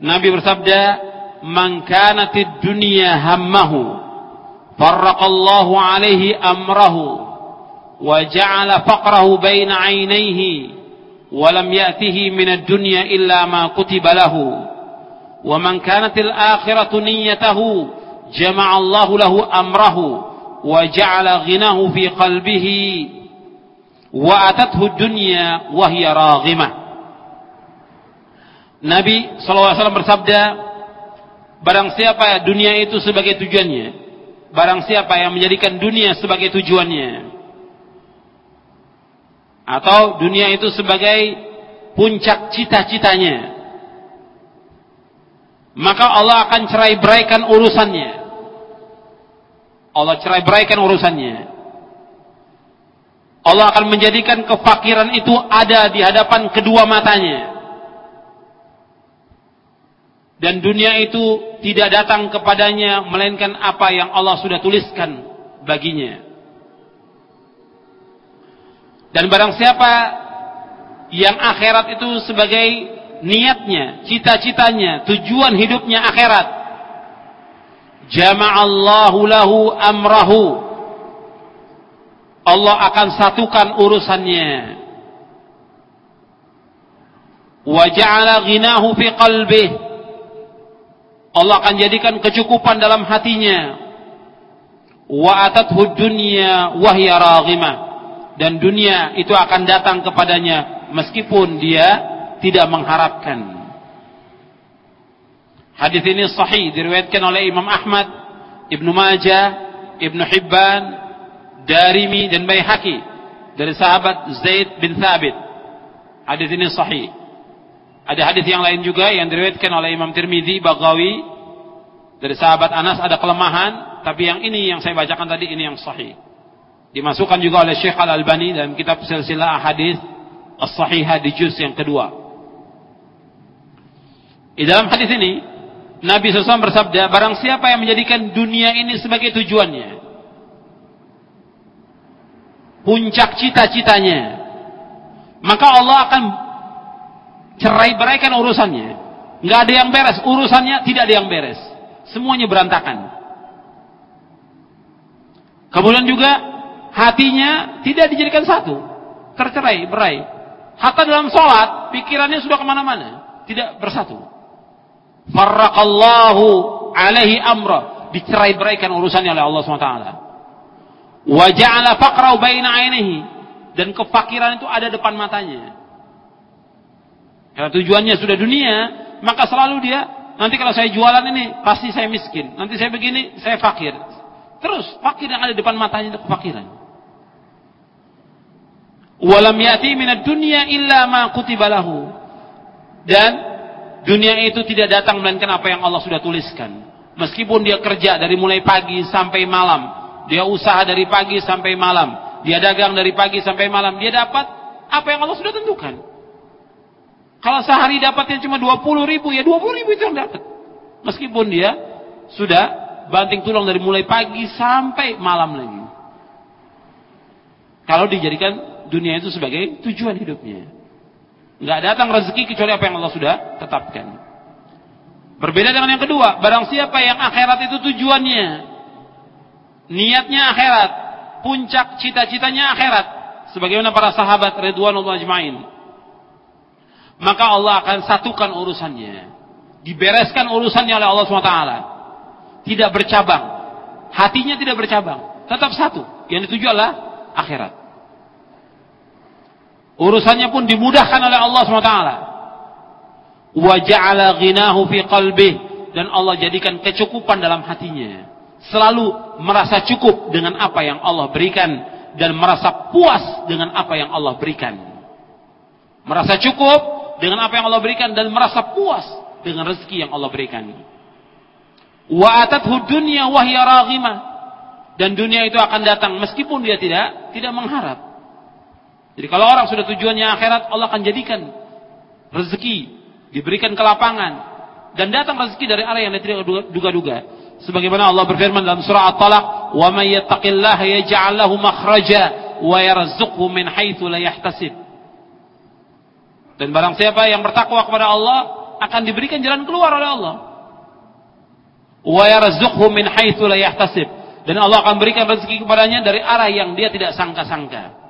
Nabi bersabda, "Man kanatid dunya hammahu, farraqallahu alaihi amrahu wa ja'ala faqrahu baina 'ainayhi wa lam ya'tihi min ad-dunya illa ma kutiba lahu." Wa man kanatil akhiratu niyyatahu, jama'a Allahu lahu amrahu wa ja'ala ghinahu fi qalbihi wa atathu dunya wa hiya raghimah. Nabi SAW bersabda, barang siapa dunia itu sebagai tujuannya, barang siapa yang menjadikan dunia sebagai tujuannya, atau dunia itu sebagai puncak cita-citanya, maka Allah akan cerai beraikan urusannya. Allah cerai beraikan urusannya. Allah akan menjadikan kefakiran itu ada di hadapan kedua matanya dan dunia itu tidak datang kepadanya melainkan apa yang Allah sudah tuliskan baginya. Dan barang siapa yang akhirat itu sebagai niatnya, cita-citanya, tujuan hidupnya akhirat, jama'allahu lahu amrahu. Allah akan satukan urusannya. Wa ja'ala ghinahu fi qalbihi Allah akan jadikan kecukupan dalam hatinya. Wa atathu dunya wahya. Dan dunia itu akan datang kepadanya meskipun dia tidak mengharapkan. Hadis ini sahih diriwayatkan oleh Imam Ahmad, Ibnu Majah, Ibnu Hibban, Darimi dan Baihaqi dari sahabat Zaid bin Thabit. Hadis ini sahih. Ada hadis yang lain juga yang diriwayatkan oleh Imam Tirmidzi, Baghawi dari sahabat Anas ada kelemahan, tapi yang ini yang saya bacakan tadi ini yang sahih. Dimasukkan juga oleh Syekh Al-Albani dalam kitab Silsilah Hadis As-Sahihah di juz yang kedua. Di dalam hadis ini Nabi SAW bersabda, barang siapa yang menjadikan dunia ini sebagai tujuannya, puncak cita-citanya, maka Allah akan cerai beraikan urusannya. Nggak ada yang beres, urusannya tidak ada yang beres. Semuanya berantakan. Kemudian juga hatinya tidak dijadikan satu. Tercerai, berai. Hatta dalam sholat, pikirannya sudah ke mana-mana. Tidak bersatu. Farraqallahu alaihi amra. Dicerai beraikan urusannya oleh Allah SWT. Wa ja'ala faqrau baina ainihi. Dan kefakiran itu ada depan matanya. Karena tujuannya sudah dunia, maka selalu dia nanti kalau saya jualan ini pasti saya miskin, nanti saya begini saya fakir. Terus fakir yang ada di depan matanya itu kefakiran. Walam yati minad dunya illa ma kutibalahu. Dan dunia itu tidak datang melainkan apa yang Allah sudah tuliskan. Meskipun dia kerja dari mulai pagi sampai malam, dia usaha dari pagi sampai malam, dia dagang dari pagi sampai malam, dia dapat apa yang Allah sudah tentukan. Kalau sehari dapatnya cuma 20 ribu, ya 20 ribu itu yang dapat. Meskipun dia sudah banting tulang dari mulai pagi sampai malam lagi. Kalau dijadikan dunia itu sebagai tujuan hidupnya. Nggak datang rezeki kecuali apa yang Allah sudah tetapkan. Berbeda dengan yang kedua, barang siapa yang akhirat itu tujuannya, niatnya akhirat, puncak cita-citanya akhirat, sebagaimana para sahabat Ridwanullah ajmain maka Allah akan satukan urusannya. Dibereskan urusannya oleh Allah SWT. Tidak bercabang. Hatinya tidak bercabang. Tetap satu. Yang dituju adalah akhirat. Urusannya pun dimudahkan oleh Allah SWT. Wa ja'ala ghinahu fi qalbih. Dan Allah jadikan kecukupan dalam hatinya. Selalu merasa cukup dengan apa yang Allah berikan. Dan merasa puas dengan apa yang Allah berikan. Merasa cukup dengan apa yang Allah berikan dan merasa puas dengan rezeki yang Allah berikan. Wa atathu dunya wa hiya raghimah. Dan dunia itu akan datang meskipun dia tidak tidak mengharap. Jadi kalau orang sudah tujuannya akhirat, Allah akan jadikan rezeki, diberikan kelapangan dan datang rezeki dari arah yang tidak duga-duga. Sebagaimana Allah berfirman dalam surah At-Talaq, "Wa may yattaqillaha yaj'al lahu makhraja wa yarzuqhu min haitsu la yahtasib." Dan barang siapa yang bertakwa kepada Allah, akan diberikan jalan keluar oleh Allah. Wa yarzuqhu min haitsu la yahtasib. Dan Allah akan berikan rezeki kepadanya dari arah yang dia tidak sangka-sangka.